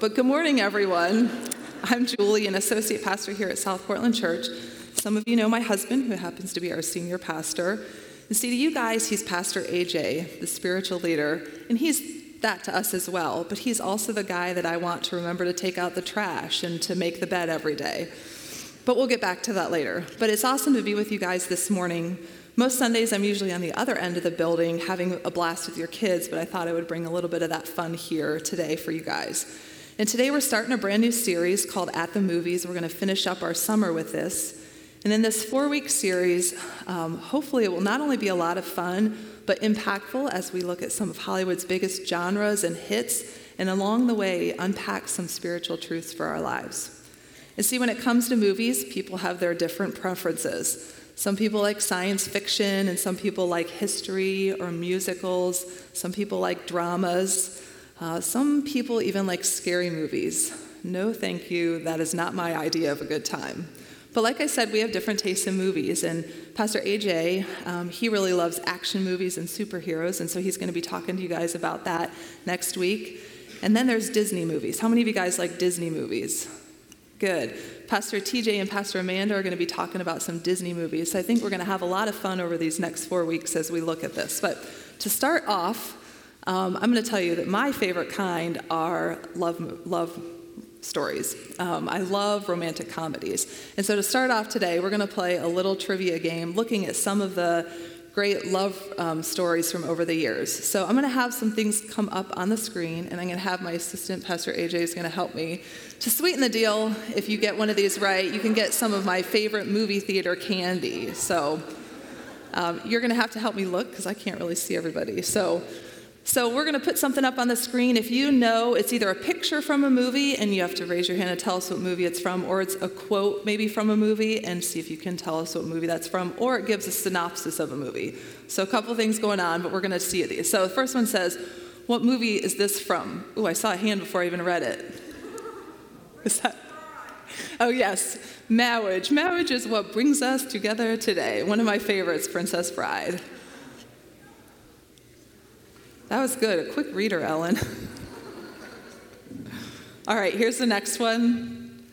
But good morning, everyone. I'm Julie, an associate pastor here at South Portland Church. Some of you know my husband, who happens to be our senior pastor. And see, to you guys, he's Pastor AJ, the spiritual leader, and he's that to us as well. But he's also the guy that I want to remember to take out the trash and to make the bed every day. But we'll get back to that later. But it's awesome to be with you guys this morning. Most Sundays, I'm usually on the other end of the building having a blast with your kids, but I thought I would bring a little bit of that fun here today for you guys. And today we're starting a brand new series called At the Movies. We're going to finish up our summer with this. And in this four week series, um, hopefully it will not only be a lot of fun, but impactful as we look at some of Hollywood's biggest genres and hits, and along the way, unpack some spiritual truths for our lives. And see, when it comes to movies, people have their different preferences. Some people like science fiction, and some people like history or musicals. Some people like dramas. Uh, some people even like scary movies. No, thank you. That is not my idea of a good time. But like I said, we have different tastes in movies. And Pastor AJ, um, he really loves action movies and superheroes. And so he's going to be talking to you guys about that next week. And then there's Disney movies. How many of you guys like Disney movies? Good. Pastor TJ and Pastor Amanda are going to be talking about some Disney movies. So I think we're going to have a lot of fun over these next four weeks as we look at this. But to start off, um, I'm going to tell you that my favorite kind are love, love stories. Um, I love romantic comedies. And so to start off today, we're going to play a little trivia game looking at some of the great love um, stories from over the years. So I'm going to have some things come up on the screen, and I'm going to have my assistant, Pastor AJ, is going to help me. To sweeten the deal, if you get one of these right, you can get some of my favorite movie theater candy. So um, you're going to have to help me look because I can't really see everybody. So so we're going to put something up on the screen. If you know it's either a picture from a movie and you have to raise your hand and tell us what movie it's from, or it's a quote maybe from a movie and see if you can tell us what movie that's from, or it gives a synopsis of a movie. So a couple things going on, but we're going to see these. So the first one says, "What movie is this from?" Oh, I saw a hand before I even read it. Is that? Oh yes, marriage. Marriage is what brings us together today. One of my favorites, Princess Bride. That was good. A quick reader, Ellen. All right, here's the next one.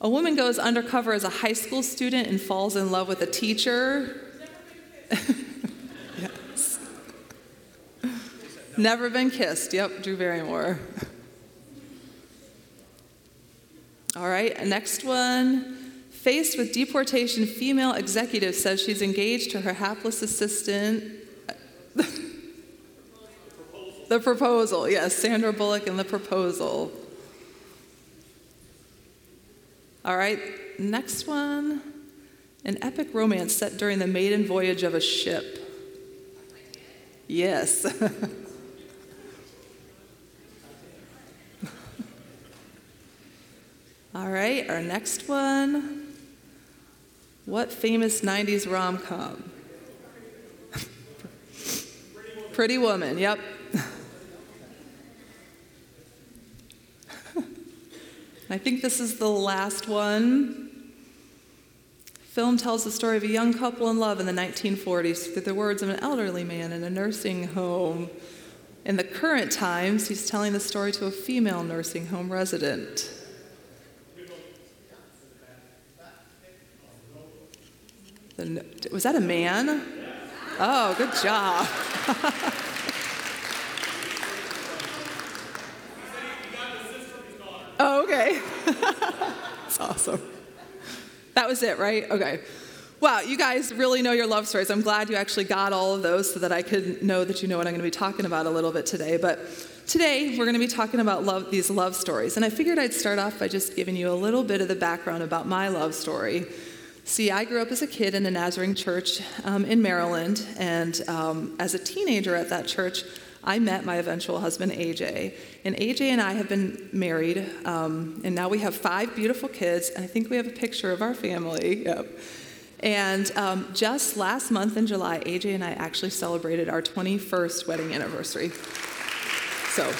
A woman goes undercover as a high school student and falls in love with a teacher. yes. Never been kissed. Yep, Drew Barrymore. All right, next one. Faced with deportation, female executive says she's engaged to her hapless assistant. The proposal, yes, Sandra Bullock and the proposal. All right, next one. An epic romance set during the maiden voyage of a ship. Yes. All right, our next one. What famous 90s rom com? Pretty Woman, yep. I think this is the last one. Film tells the story of a young couple in love in the 1940s through the words of an elderly man in a nursing home. In the current times, he's telling the story to a female nursing home resident. The, was that a man? Oh, good job. Oh, okay. That's awesome. That was it, right? Okay. Wow, you guys really know your love stories. I'm glad you actually got all of those so that I could know that you know what I'm going to be talking about a little bit today. But today, we're going to be talking about love, these love stories. And I figured I'd start off by just giving you a little bit of the background about my love story. See, I grew up as a kid in a Nazarene church um, in Maryland, and um, as a teenager at that church, I met my eventual husband, AJ. And AJ and I have been married, um, and now we have five beautiful kids, and I think we have a picture of our family. Yep. And um, just last month in July, AJ and I actually celebrated our 21st wedding anniversary. So,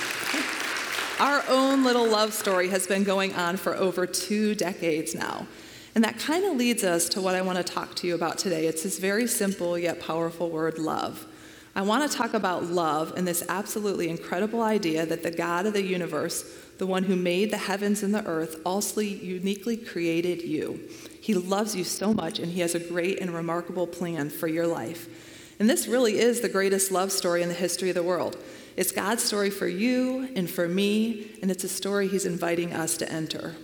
our own little love story has been going on for over two decades now. And that kind of leads us to what I want to talk to you about today. It's this very simple yet powerful word, love. I want to talk about love and this absolutely incredible idea that the God of the universe, the one who made the heavens and the earth, also uniquely created you. He loves you so much, and He has a great and remarkable plan for your life. And this really is the greatest love story in the history of the world. It's God's story for you and for me, and it's a story He's inviting us to enter.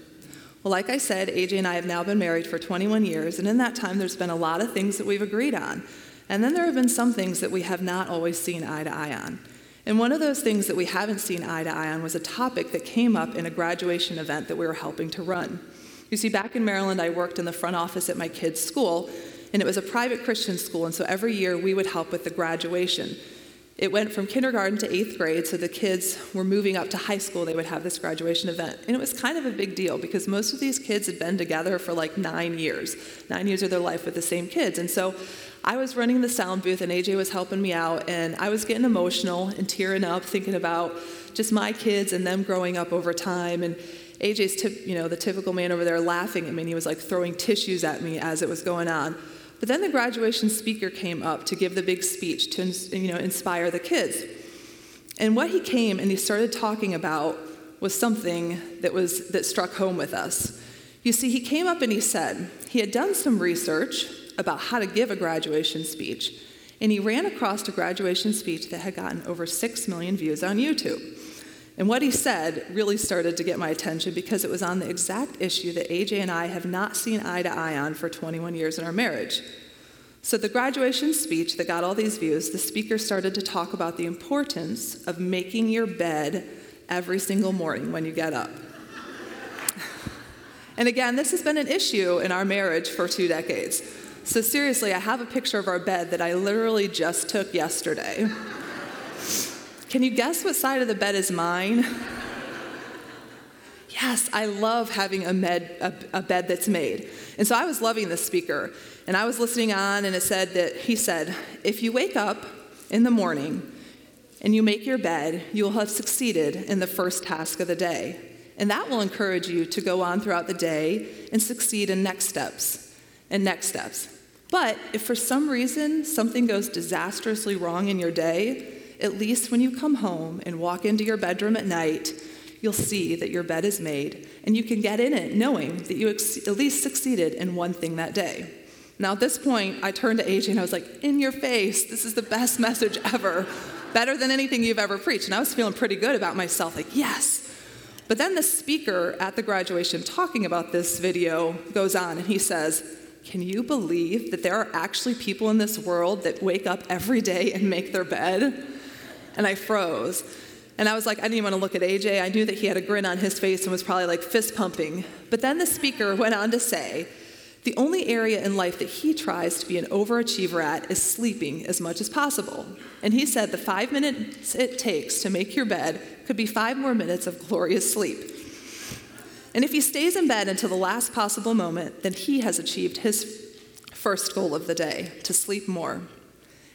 Well, like I said, AJ and I have now been married for 21 years, and in that time, there's been a lot of things that we've agreed on. And then there have been some things that we have not always seen eye to eye on. And one of those things that we haven't seen eye to eye on was a topic that came up in a graduation event that we were helping to run. You see, back in Maryland, I worked in the front office at my kids' school, and it was a private Christian school, and so every year we would help with the graduation. It went from kindergarten to eighth grade, so the kids were moving up to high school, they would have this graduation event. And it was kind of a big deal because most of these kids had been together for like nine years, nine years of their life with the same kids. And so I was running the sound booth and AJ was helping me out, and I was getting emotional and tearing up thinking about just my kids and them growing up over time. And AJ's, you know, the typical man over there laughing at me, and he was like throwing tissues at me as it was going on. But then the graduation speaker came up to give the big speech to you know, inspire the kids. And what he came and he started talking about was something that, was, that struck home with us. You see, he came up and he said he had done some research about how to give a graduation speech, and he ran across a graduation speech that had gotten over 6 million views on YouTube. And what he said really started to get my attention because it was on the exact issue that AJ and I have not seen eye to eye on for 21 years in our marriage. So, the graduation speech that got all these views, the speaker started to talk about the importance of making your bed every single morning when you get up. and again, this has been an issue in our marriage for two decades. So, seriously, I have a picture of our bed that I literally just took yesterday. Can you guess what side of the bed is mine? yes, I love having a, med, a, a, bed that's made. And so I was loving this speaker, and I was listening on, and it said that he said, if you wake up in the morning and you make your bed, you will have succeeded in the first task of the day. And that will encourage you to go on throughout the day and succeed in next steps and next steps. But if for some reason something goes disastrously wrong in your day, at least when you come home and walk into your bedroom at night, you'll see that your bed is made, and you can get in it knowing that you ex- at least succeeded in one thing that day. Now, at this point, I turned to AJ and I was like, In your face, this is the best message ever, better than anything you've ever preached. And I was feeling pretty good about myself, like, Yes. But then the speaker at the graduation talking about this video goes on and he says, Can you believe that there are actually people in this world that wake up every day and make their bed? And I froze. And I was like, I didn't even want to look at AJ. I knew that he had a grin on his face and was probably like fist pumping. But then the speaker went on to say, the only area in life that he tries to be an overachiever at is sleeping as much as possible. And he said the five minutes it takes to make your bed could be five more minutes of glorious sleep. And if he stays in bed until the last possible moment, then he has achieved his first goal of the day to sleep more.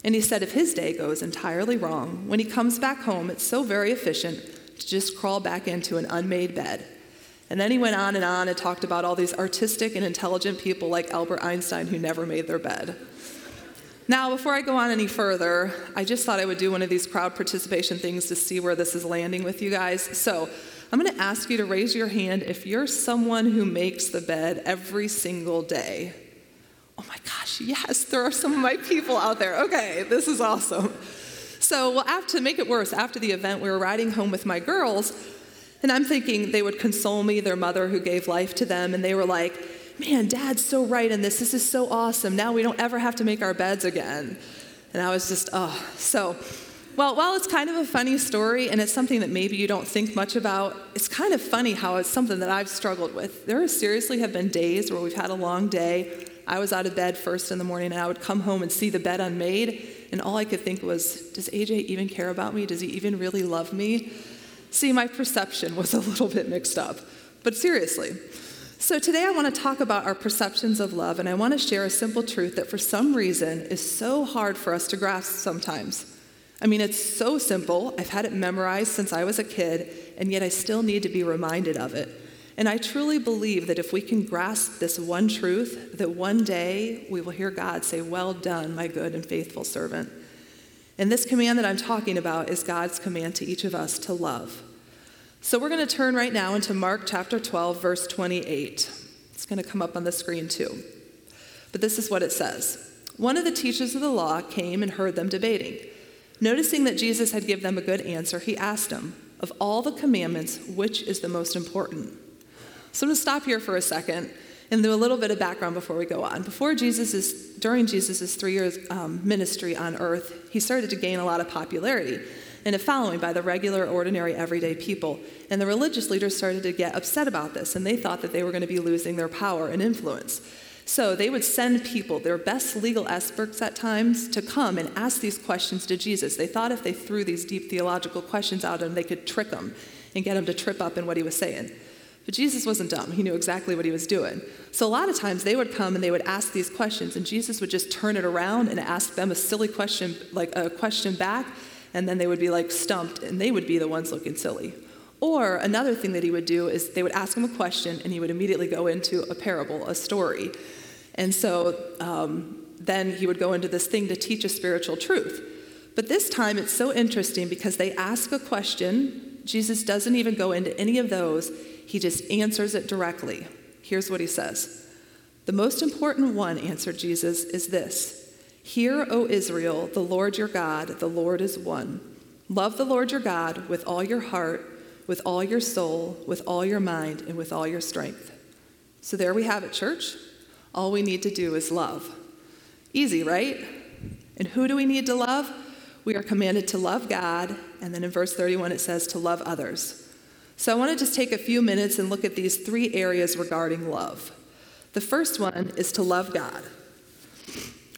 And he said if his day goes entirely wrong, when he comes back home, it's so very efficient to just crawl back into an unmade bed. And then he went on and on and talked about all these artistic and intelligent people like Albert Einstein who never made their bed. Now, before I go on any further, I just thought I would do one of these crowd participation things to see where this is landing with you guys. So, I'm going to ask you to raise your hand if you're someone who makes the bed every single day oh my gosh, yes, there are some of my people out there. Okay, this is awesome. So, well, after, to make it worse, after the event, we were riding home with my girls, and I'm thinking they would console me, their mother who gave life to them, and they were like, man, dad's so right in this. This is so awesome. Now we don't ever have to make our beds again. And I was just, oh. So, well, while it's kind of a funny story and it's something that maybe you don't think much about, it's kind of funny how it's something that I've struggled with. There seriously have been days where we've had a long day I was out of bed first in the morning and I would come home and see the bed unmade, and all I could think was, Does AJ even care about me? Does he even really love me? See, my perception was a little bit mixed up. But seriously, so today I want to talk about our perceptions of love, and I want to share a simple truth that for some reason is so hard for us to grasp sometimes. I mean, it's so simple. I've had it memorized since I was a kid, and yet I still need to be reminded of it. And I truly believe that if we can grasp this one truth, that one day we will hear God say, Well done, my good and faithful servant. And this command that I'm talking about is God's command to each of us to love. So we're going to turn right now into Mark chapter 12, verse 28. It's going to come up on the screen too. But this is what it says One of the teachers of the law came and heard them debating. Noticing that Jesus had given them a good answer, he asked them, Of all the commandments, which is the most important? So I'm going to stop here for a second and do a little bit of background before we go on. Before Jesus' is, during Jesus' three years um, ministry on earth, he started to gain a lot of popularity and a following by the regular, ordinary, everyday people. And the religious leaders started to get upset about this, and they thought that they were going to be losing their power and influence. So they would send people, their best legal experts at times, to come and ask these questions to Jesus. They thought if they threw these deep theological questions out at him, they could trick him and get him to trip up in what he was saying. But Jesus wasn't dumb. He knew exactly what he was doing. So a lot of times they would come and they would ask these questions, and Jesus would just turn it around and ask them a silly question, like a question back, and then they would be like stumped and they would be the ones looking silly. Or another thing that he would do is they would ask him a question and he would immediately go into a parable, a story. And so um, then he would go into this thing to teach a spiritual truth. But this time it's so interesting because they ask a question. Jesus doesn't even go into any of those, he just answers it directly. Here's what he says The most important one, answered Jesus, is this Hear, O Israel, the Lord your God, the Lord is one. Love the Lord your God with all your heart, with all your soul, with all your mind, and with all your strength. So there we have it, church. All we need to do is love. Easy, right? And who do we need to love? We are commanded to love God, and then in verse 31 it says to love others. So I want to just take a few minutes and look at these three areas regarding love. The first one is to love God.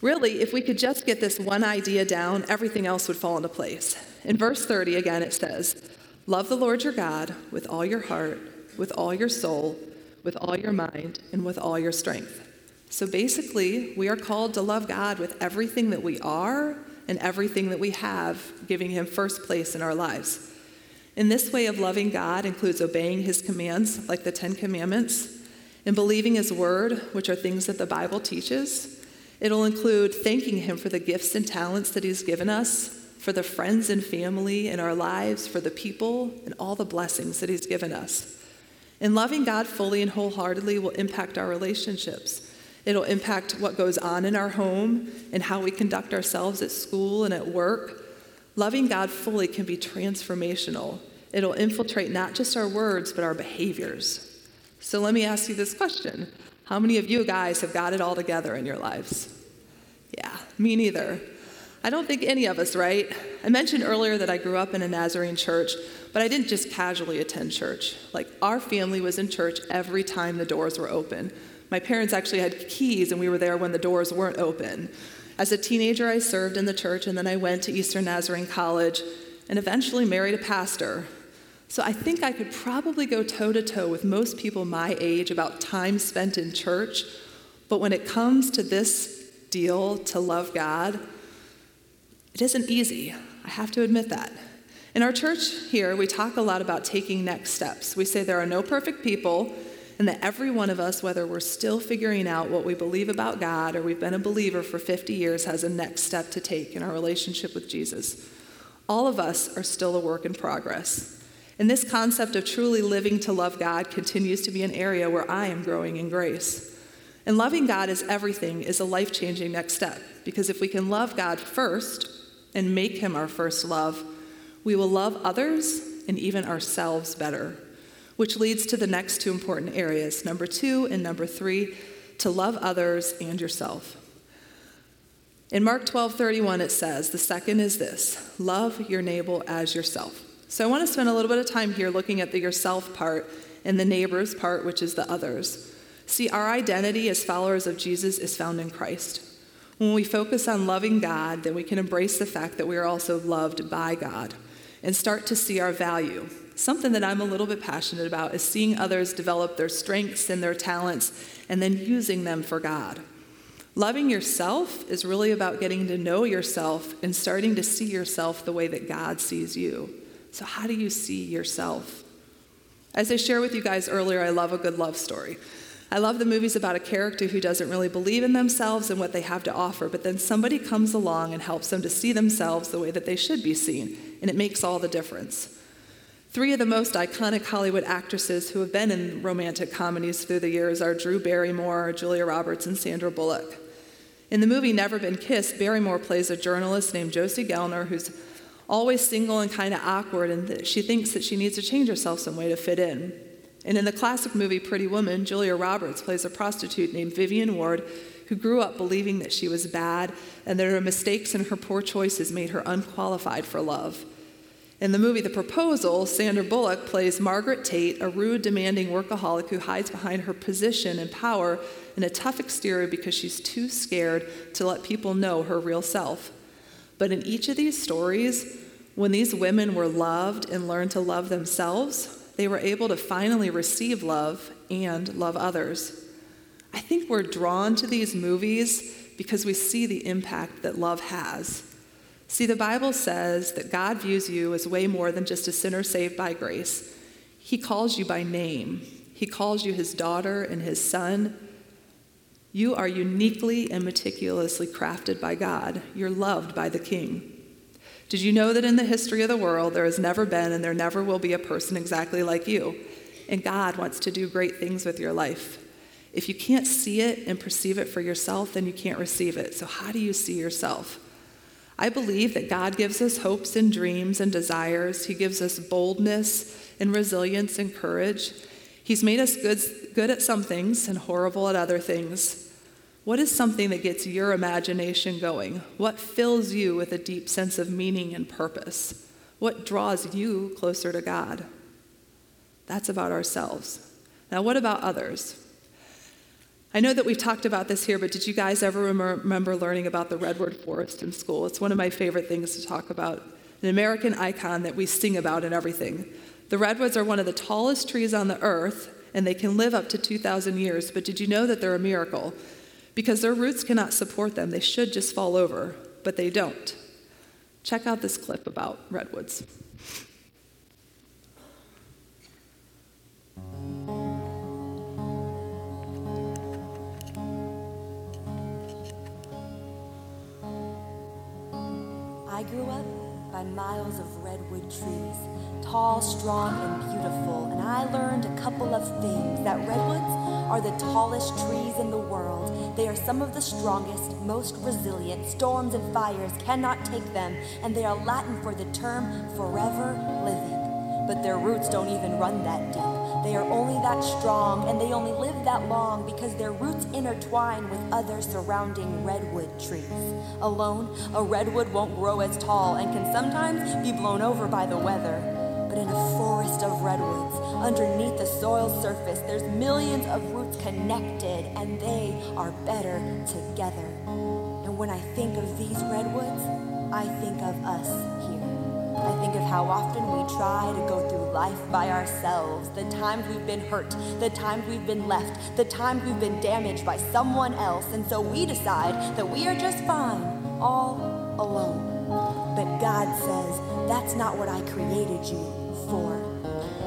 Really, if we could just get this one idea down, everything else would fall into place. In verse 30, again, it says, Love the Lord your God with all your heart, with all your soul, with all your mind, and with all your strength. So basically, we are called to love God with everything that we are and everything that we have, giving Him first place in our lives. In this way of loving God includes obeying His commands, like the Ten Commandments, and believing His word, which are things that the Bible teaches It'll include thanking Him for the gifts and talents that He's given us, for the friends and family in our lives, for the people, and all the blessings that He's given us. And loving God fully and wholeheartedly will impact our relationships. It'll impact what goes on in our home and how we conduct ourselves at school and at work. Loving God fully can be transformational. It'll infiltrate not just our words, but our behaviors. So let me ask you this question how many of you guys have got it all together in your lives? Yeah, me neither. I don't think any of us, right? I mentioned earlier that I grew up in a Nazarene church, but I didn't just casually attend church. Like, our family was in church every time the doors were open. My parents actually had keys, and we were there when the doors weren't open. As a teenager, I served in the church, and then I went to Eastern Nazarene College and eventually married a pastor. So I think I could probably go toe to toe with most people my age about time spent in church. But when it comes to this deal to love God, it isn't easy. I have to admit that. In our church here, we talk a lot about taking next steps. We say there are no perfect people, and that every one of us, whether we're still figuring out what we believe about God or we've been a believer for 50 years, has a next step to take in our relationship with Jesus. All of us are still a work in progress. And this concept of truly living to love God continues to be an area where I am growing in grace. And loving God is everything is a life changing next step because if we can love God first and make Him our first love, we will love others and even ourselves better, which leads to the next two important areas number two and number three to love others and yourself. In Mark 12 31, it says, the second is this love your neighbor as yourself. So I want to spend a little bit of time here looking at the yourself part and the neighbors part, which is the others. See, our identity as followers of Jesus is found in Christ. When we focus on loving God, then we can embrace the fact that we are also loved by God and start to see our value. Something that I'm a little bit passionate about is seeing others develop their strengths and their talents and then using them for God. Loving yourself is really about getting to know yourself and starting to see yourself the way that God sees you. So, how do you see yourself? As I shared with you guys earlier, I love a good love story. I love the movies about a character who doesn't really believe in themselves and what they have to offer, but then somebody comes along and helps them to see themselves the way that they should be seen, and it makes all the difference. Three of the most iconic Hollywood actresses who have been in romantic comedies through the years are Drew Barrymore, Julia Roberts, and Sandra Bullock. In the movie Never Been Kissed, Barrymore plays a journalist named Josie Gelner who's always single and kind of awkward, and she thinks that she needs to change herself some way to fit in. And in the classic movie Pretty Woman, Julia Roberts plays a prostitute named Vivian Ward who grew up believing that she was bad and that her mistakes and her poor choices made her unqualified for love. In the movie The Proposal, Sandra Bullock plays Margaret Tate, a rude, demanding workaholic who hides behind her position and power in a tough exterior because she's too scared to let people know her real self. But in each of these stories, when these women were loved and learned to love themselves, they were able to finally receive love and love others. I think we're drawn to these movies because we see the impact that love has. See, the Bible says that God views you as way more than just a sinner saved by grace. He calls you by name, He calls you His daughter and His son. You are uniquely and meticulously crafted by God. You're loved by the King. Did you know that in the history of the world, there has never been and there never will be a person exactly like you? And God wants to do great things with your life. If you can't see it and perceive it for yourself, then you can't receive it. So, how do you see yourself? I believe that God gives us hopes and dreams and desires. He gives us boldness and resilience and courage. He's made us good, good at some things and horrible at other things. What is something that gets your imagination going? What fills you with a deep sense of meaning and purpose? What draws you closer to God? That's about ourselves. Now, what about others? I know that we've talked about this here, but did you guys ever remember learning about the redwood forest in school? It's one of my favorite things to talk about, an American icon that we sing about and everything. The redwoods are one of the tallest trees on the earth, and they can live up to 2,000 years, but did you know that they're a miracle? Because their roots cannot support them, they should just fall over, but they don't. Check out this clip about redwoods. I grew up by miles of redwood trees, tall, strong, and beautiful, and I learned a couple of things that redwoods are the tallest trees in the world. They are some of the strongest, most resilient. Storms and fires cannot take them, and they are Latin for the term forever living. But their roots don't even run that deep. They are only that strong and they only live that long because their roots intertwine with other surrounding redwood trees. Alone, a redwood won't grow as tall and can sometimes be blown over by the weather. But in a forest of redwoods, underneath the soil surface, there's millions of roots connected and they are better together. And when I think of these redwoods, I think of us here. I think of how often we try to go through life by ourselves, the times we've been hurt, the times we've been left, the times we've been damaged by someone else, and so we decide that we are just fine, all alone. But God says, that's not what I created you for.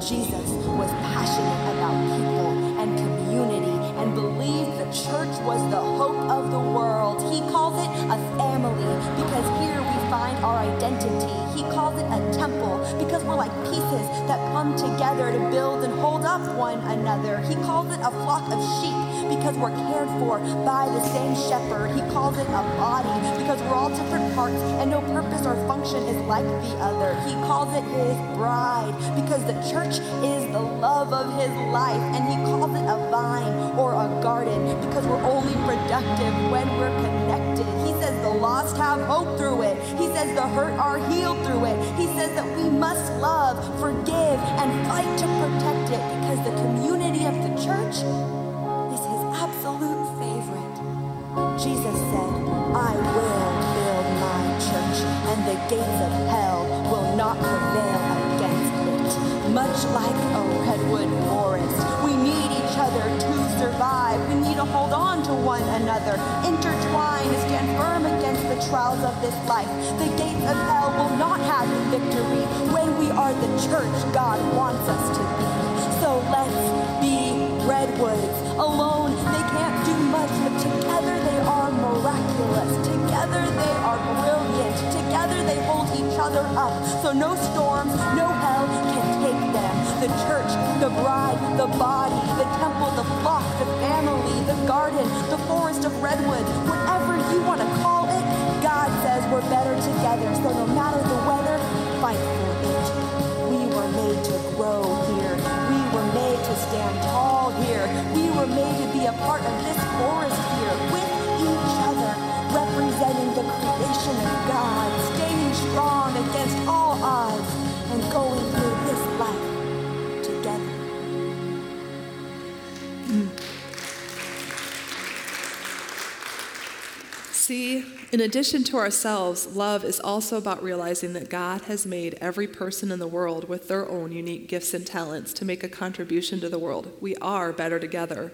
Jesus was passionate about people and community and believed the church was the hope of the world. He calls it a family because here we find our identity. He calls it a temple because we're like pieces that come together to build and hold up one another. He calls it a flock of sheep because we're cared for by the same shepherd. He calls it a body because we're all different parts and no purpose or function is like the other. He calls it his bride because the church is the love of his life and he calls it a vine or a garden because we're only productive when we're connected. Lost have hope through it. He says the hurt are healed through it. He says that we must love, forgive, and fight to protect it because the community of the church is his absolute favorite. Jesus said, I will build my church, and the gates of hell will not prevail against it. Much like a redwood forest, we need other to survive. We need to hold on to one another, intertwine, and stand firm against the trials of this life. The gates of hell will not have the victory when we are the church God wants us to be. So let's be redwoods. Alone, they can't do much, but together they are miraculous. Together they are brilliant. Together they hold each other up. So no storms, no hell can the church, the bride, the body, the temple, the flock, the family, the garden, the forest of redwood, whatever you want to call it, God says we're better together. So no matter the weather, fight for it. We were made to grow here. We were made to stand tall here. We were made to be a part of this forest here with each other, representing the creation of See, in addition to ourselves, love is also about realizing that God has made every person in the world with their own unique gifts and talents to make a contribution to the world. We are better together.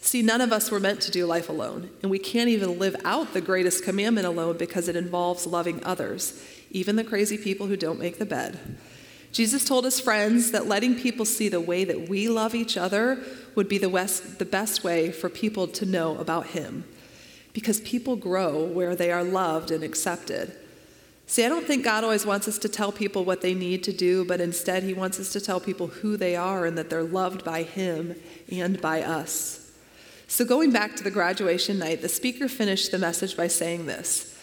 See, none of us were meant to do life alone, and we can't even live out the greatest commandment alone because it involves loving others, even the crazy people who don't make the bed. Jesus told his friends that letting people see the way that we love each other would be the, best way for people to know about him because people grow where they are loved and accepted. See, I don't think God always wants us to tell people what they need to do, but instead, He wants us to tell people who they are and that they're loved by Him and by us. So, going back to the graduation night, the speaker finished the message by saying this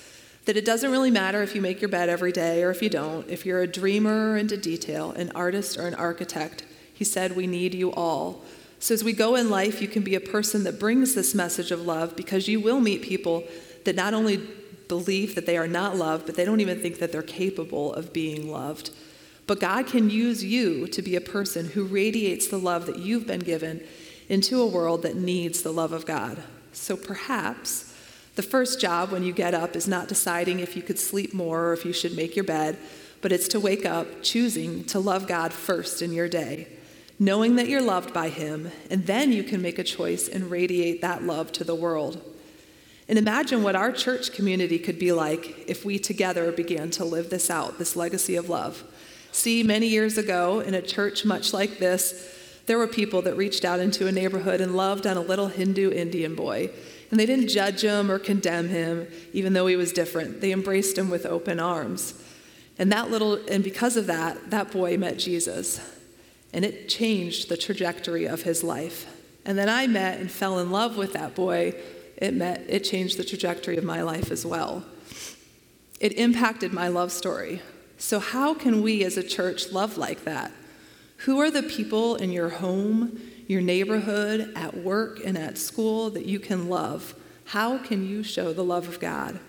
that it doesn't really matter if you make your bed every day or if you don't, if you're a dreamer into detail, an artist or an architect. He said, We need you all. So, as we go in life, you can be a person that brings this message of love because you will meet people that not only believe that they are not loved, but they don't even think that they're capable of being loved. But God can use you to be a person who radiates the love that you've been given into a world that needs the love of God. So perhaps the first job when you get up is not deciding if you could sleep more or if you should make your bed, but it's to wake up choosing to love God first in your day knowing that you're loved by Him, and then you can make a choice and radiate that love to the world. And imagine what our church community could be like if we together began to live this out, this legacy of love. See, many years ago, in a church much like this, there were people that reached out into a neighborhood and loved on a little Hindu Indian boy. And they didn't judge him or condemn him, even though he was different. They embraced him with open arms. And that little, and because of that, that boy met Jesus and it changed the trajectory of his life. And then I met and fell in love with that boy. It met it changed the trajectory of my life as well. It impacted my love story. So how can we as a church love like that? Who are the people in your home, your neighborhood, at work and at school that you can love? How can you show the love of God?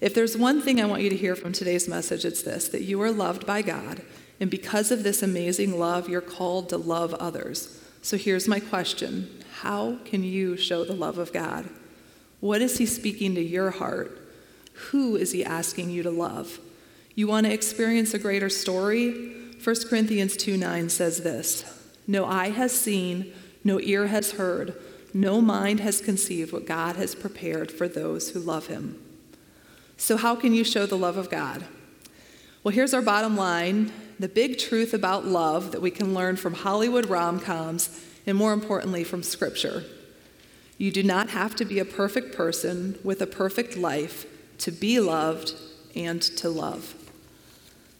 If there's one thing I want you to hear from today's message, it's this that you are loved by God and because of this amazing love, you're called to love others. So here's my question How can you show the love of God? What is He speaking to your heart? Who is He asking you to love? You want to experience a greater story? 1 Corinthians 2 9 says this No eye has seen, no ear has heard, no mind has conceived what God has prepared for those who love Him. So, how can you show the love of God? Well, here's our bottom line the big truth about love that we can learn from Hollywood rom coms and more importantly from Scripture. You do not have to be a perfect person with a perfect life to be loved and to love.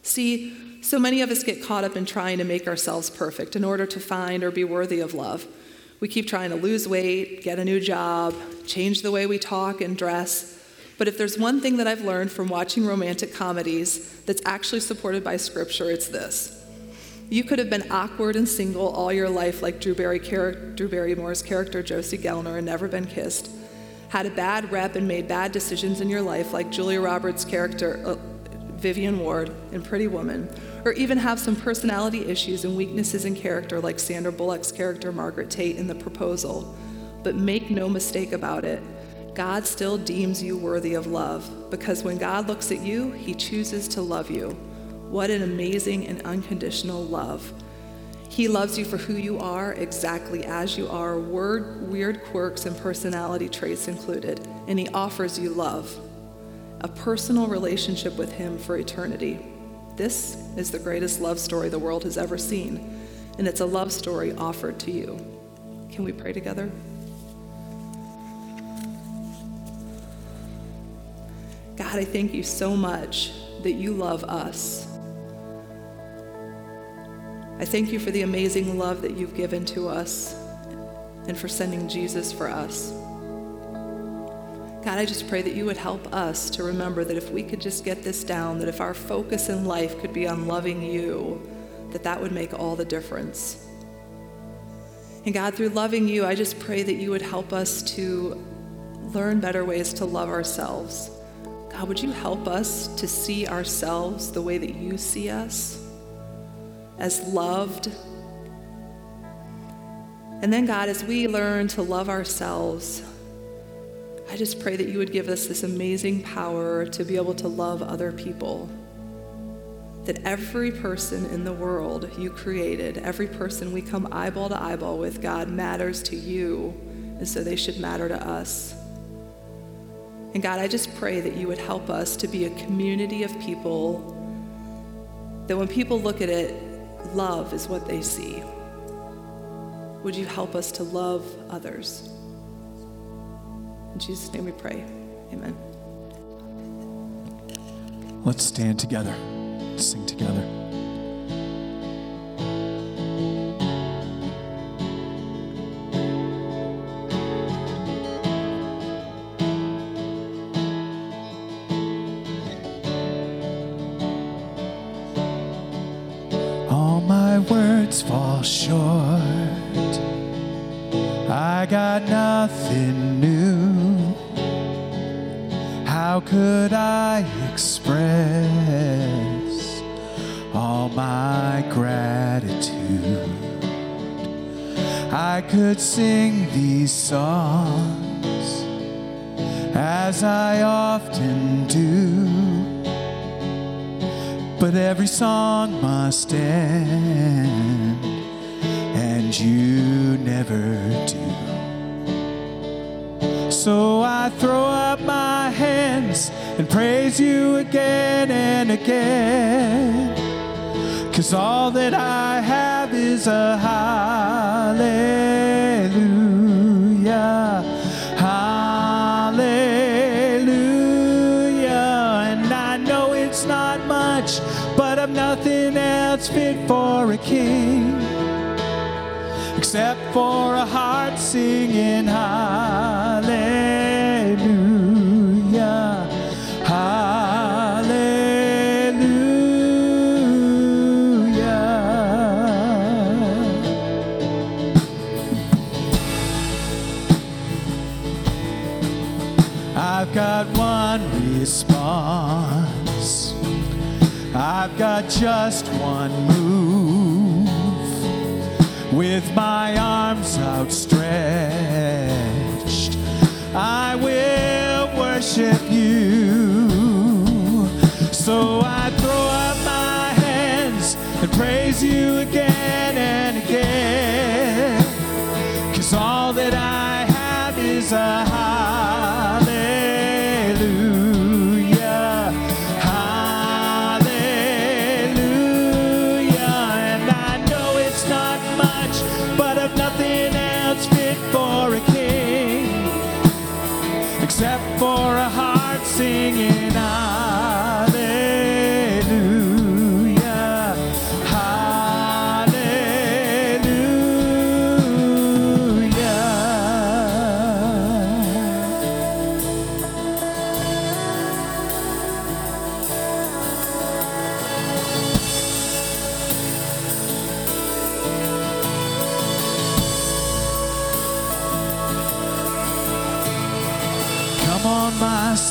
See, so many of us get caught up in trying to make ourselves perfect in order to find or be worthy of love. We keep trying to lose weight, get a new job, change the way we talk and dress but if there's one thing that I've learned from watching romantic comedies that's actually supported by scripture, it's this. You could have been awkward and single all your life, like Drew, Barry char- Drew Barrymore's character Josie Gellner, and never been kissed. Had a bad rep and made bad decisions in your life, like Julia Roberts' character uh, Vivian Ward in Pretty Woman, or even have some personality issues and weaknesses in character, like Sandra Bullock's character Margaret Tate in The Proposal. But make no mistake about it, God still deems you worthy of love because when God looks at you, he chooses to love you. What an amazing and unconditional love. He loves you for who you are, exactly as you are, word, weird quirks and personality traits included, and he offers you love, a personal relationship with him for eternity. This is the greatest love story the world has ever seen, and it's a love story offered to you. Can we pray together? God, I thank you so much that you love us. I thank you for the amazing love that you've given to us and for sending Jesus for us. God, I just pray that you would help us to remember that if we could just get this down, that if our focus in life could be on loving you, that that would make all the difference. And God, through loving you, I just pray that you would help us to learn better ways to love ourselves. God, would you help us to see ourselves the way that you see us as loved? And then, God, as we learn to love ourselves, I just pray that you would give us this amazing power to be able to love other people. That every person in the world you created, every person we come eyeball to eyeball with, God, matters to you, and so they should matter to us. And God, I just pray that you would help us to be a community of people that when people look at it, love is what they see. Would you help us to love others? In Jesus' name we pray. Amen. Let's stand together, sing together. These songs as I often do. But every song must end, and you never do. So I throw up my hands and praise you again and again. Cause all that I have is a hallelujah. Fit for a king. Except for a heart singing hallelujah. Response. I've got just one move with my arms outstretched. I will worship you. So I throw up my hands and praise you again and again. Cause all that I have is a hallelujah.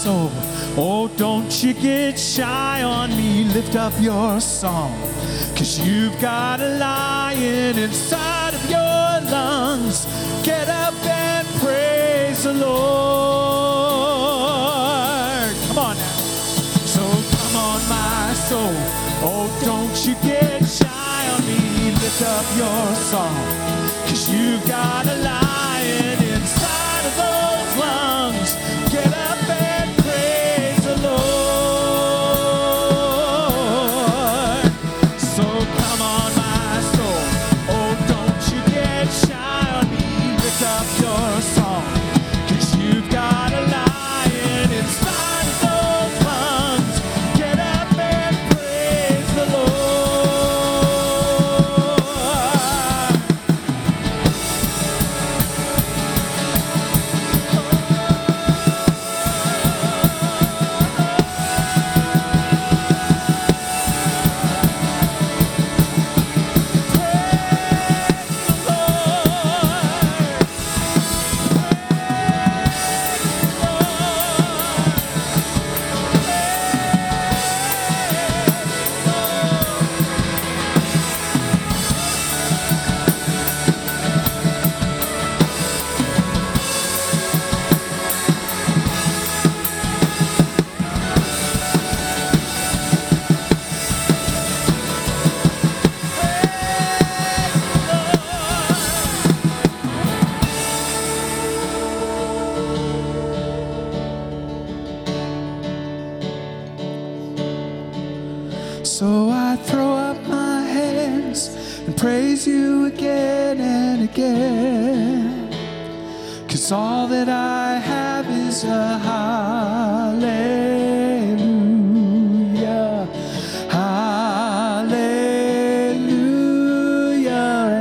Soul. Oh, don't you get shy on me. Lift up your song. Cause you've got a lion inside of your lungs. Get up and praise the Lord. Come on now. So come on, my soul. Oh, don't you get shy on me. Lift up your song. Cause you've got a lion is a hallelujah. Hallelujah.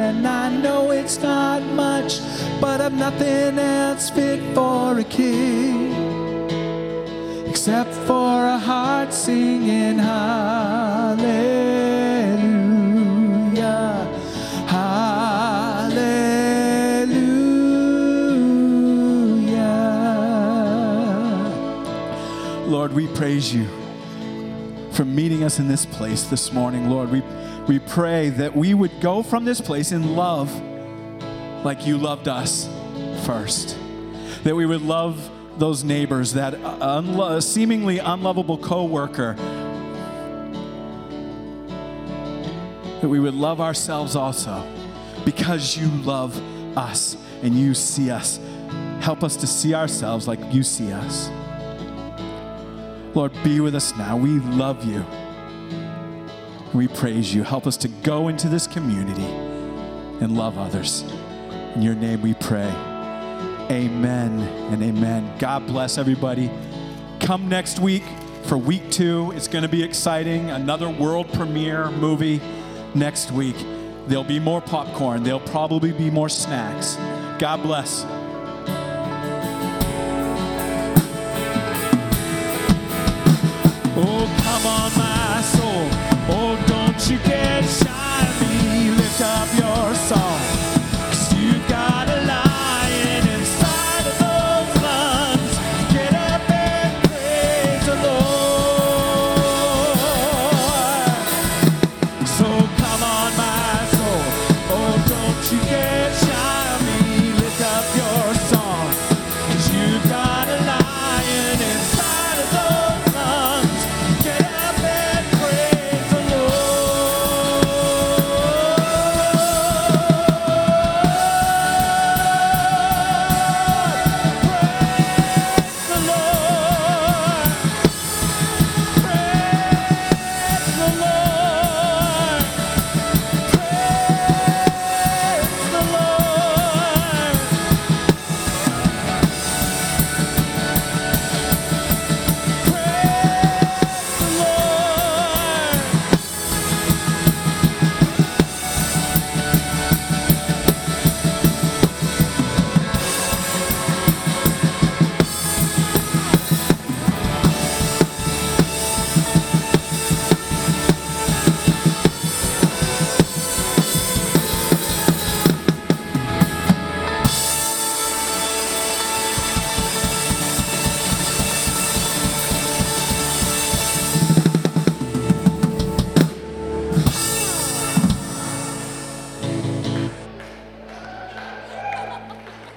And I know it's not much, but I've nothing else fit for a king except for a heart singing hallelujah. Praise you for meeting us in this place this morning, Lord. We, we pray that we would go from this place in love like you loved us first. That we would love those neighbors, that unlo- seemingly unlovable coworker. That we would love ourselves also because you love us and you see us. Help us to see ourselves like you see us. Lord, be with us now. We love you. We praise you. Help us to go into this community and love others. In your name we pray. Amen and amen. God bless everybody. Come next week for week two. It's going to be exciting. Another world premiere movie next week. There'll be more popcorn, there'll probably be more snacks. God bless.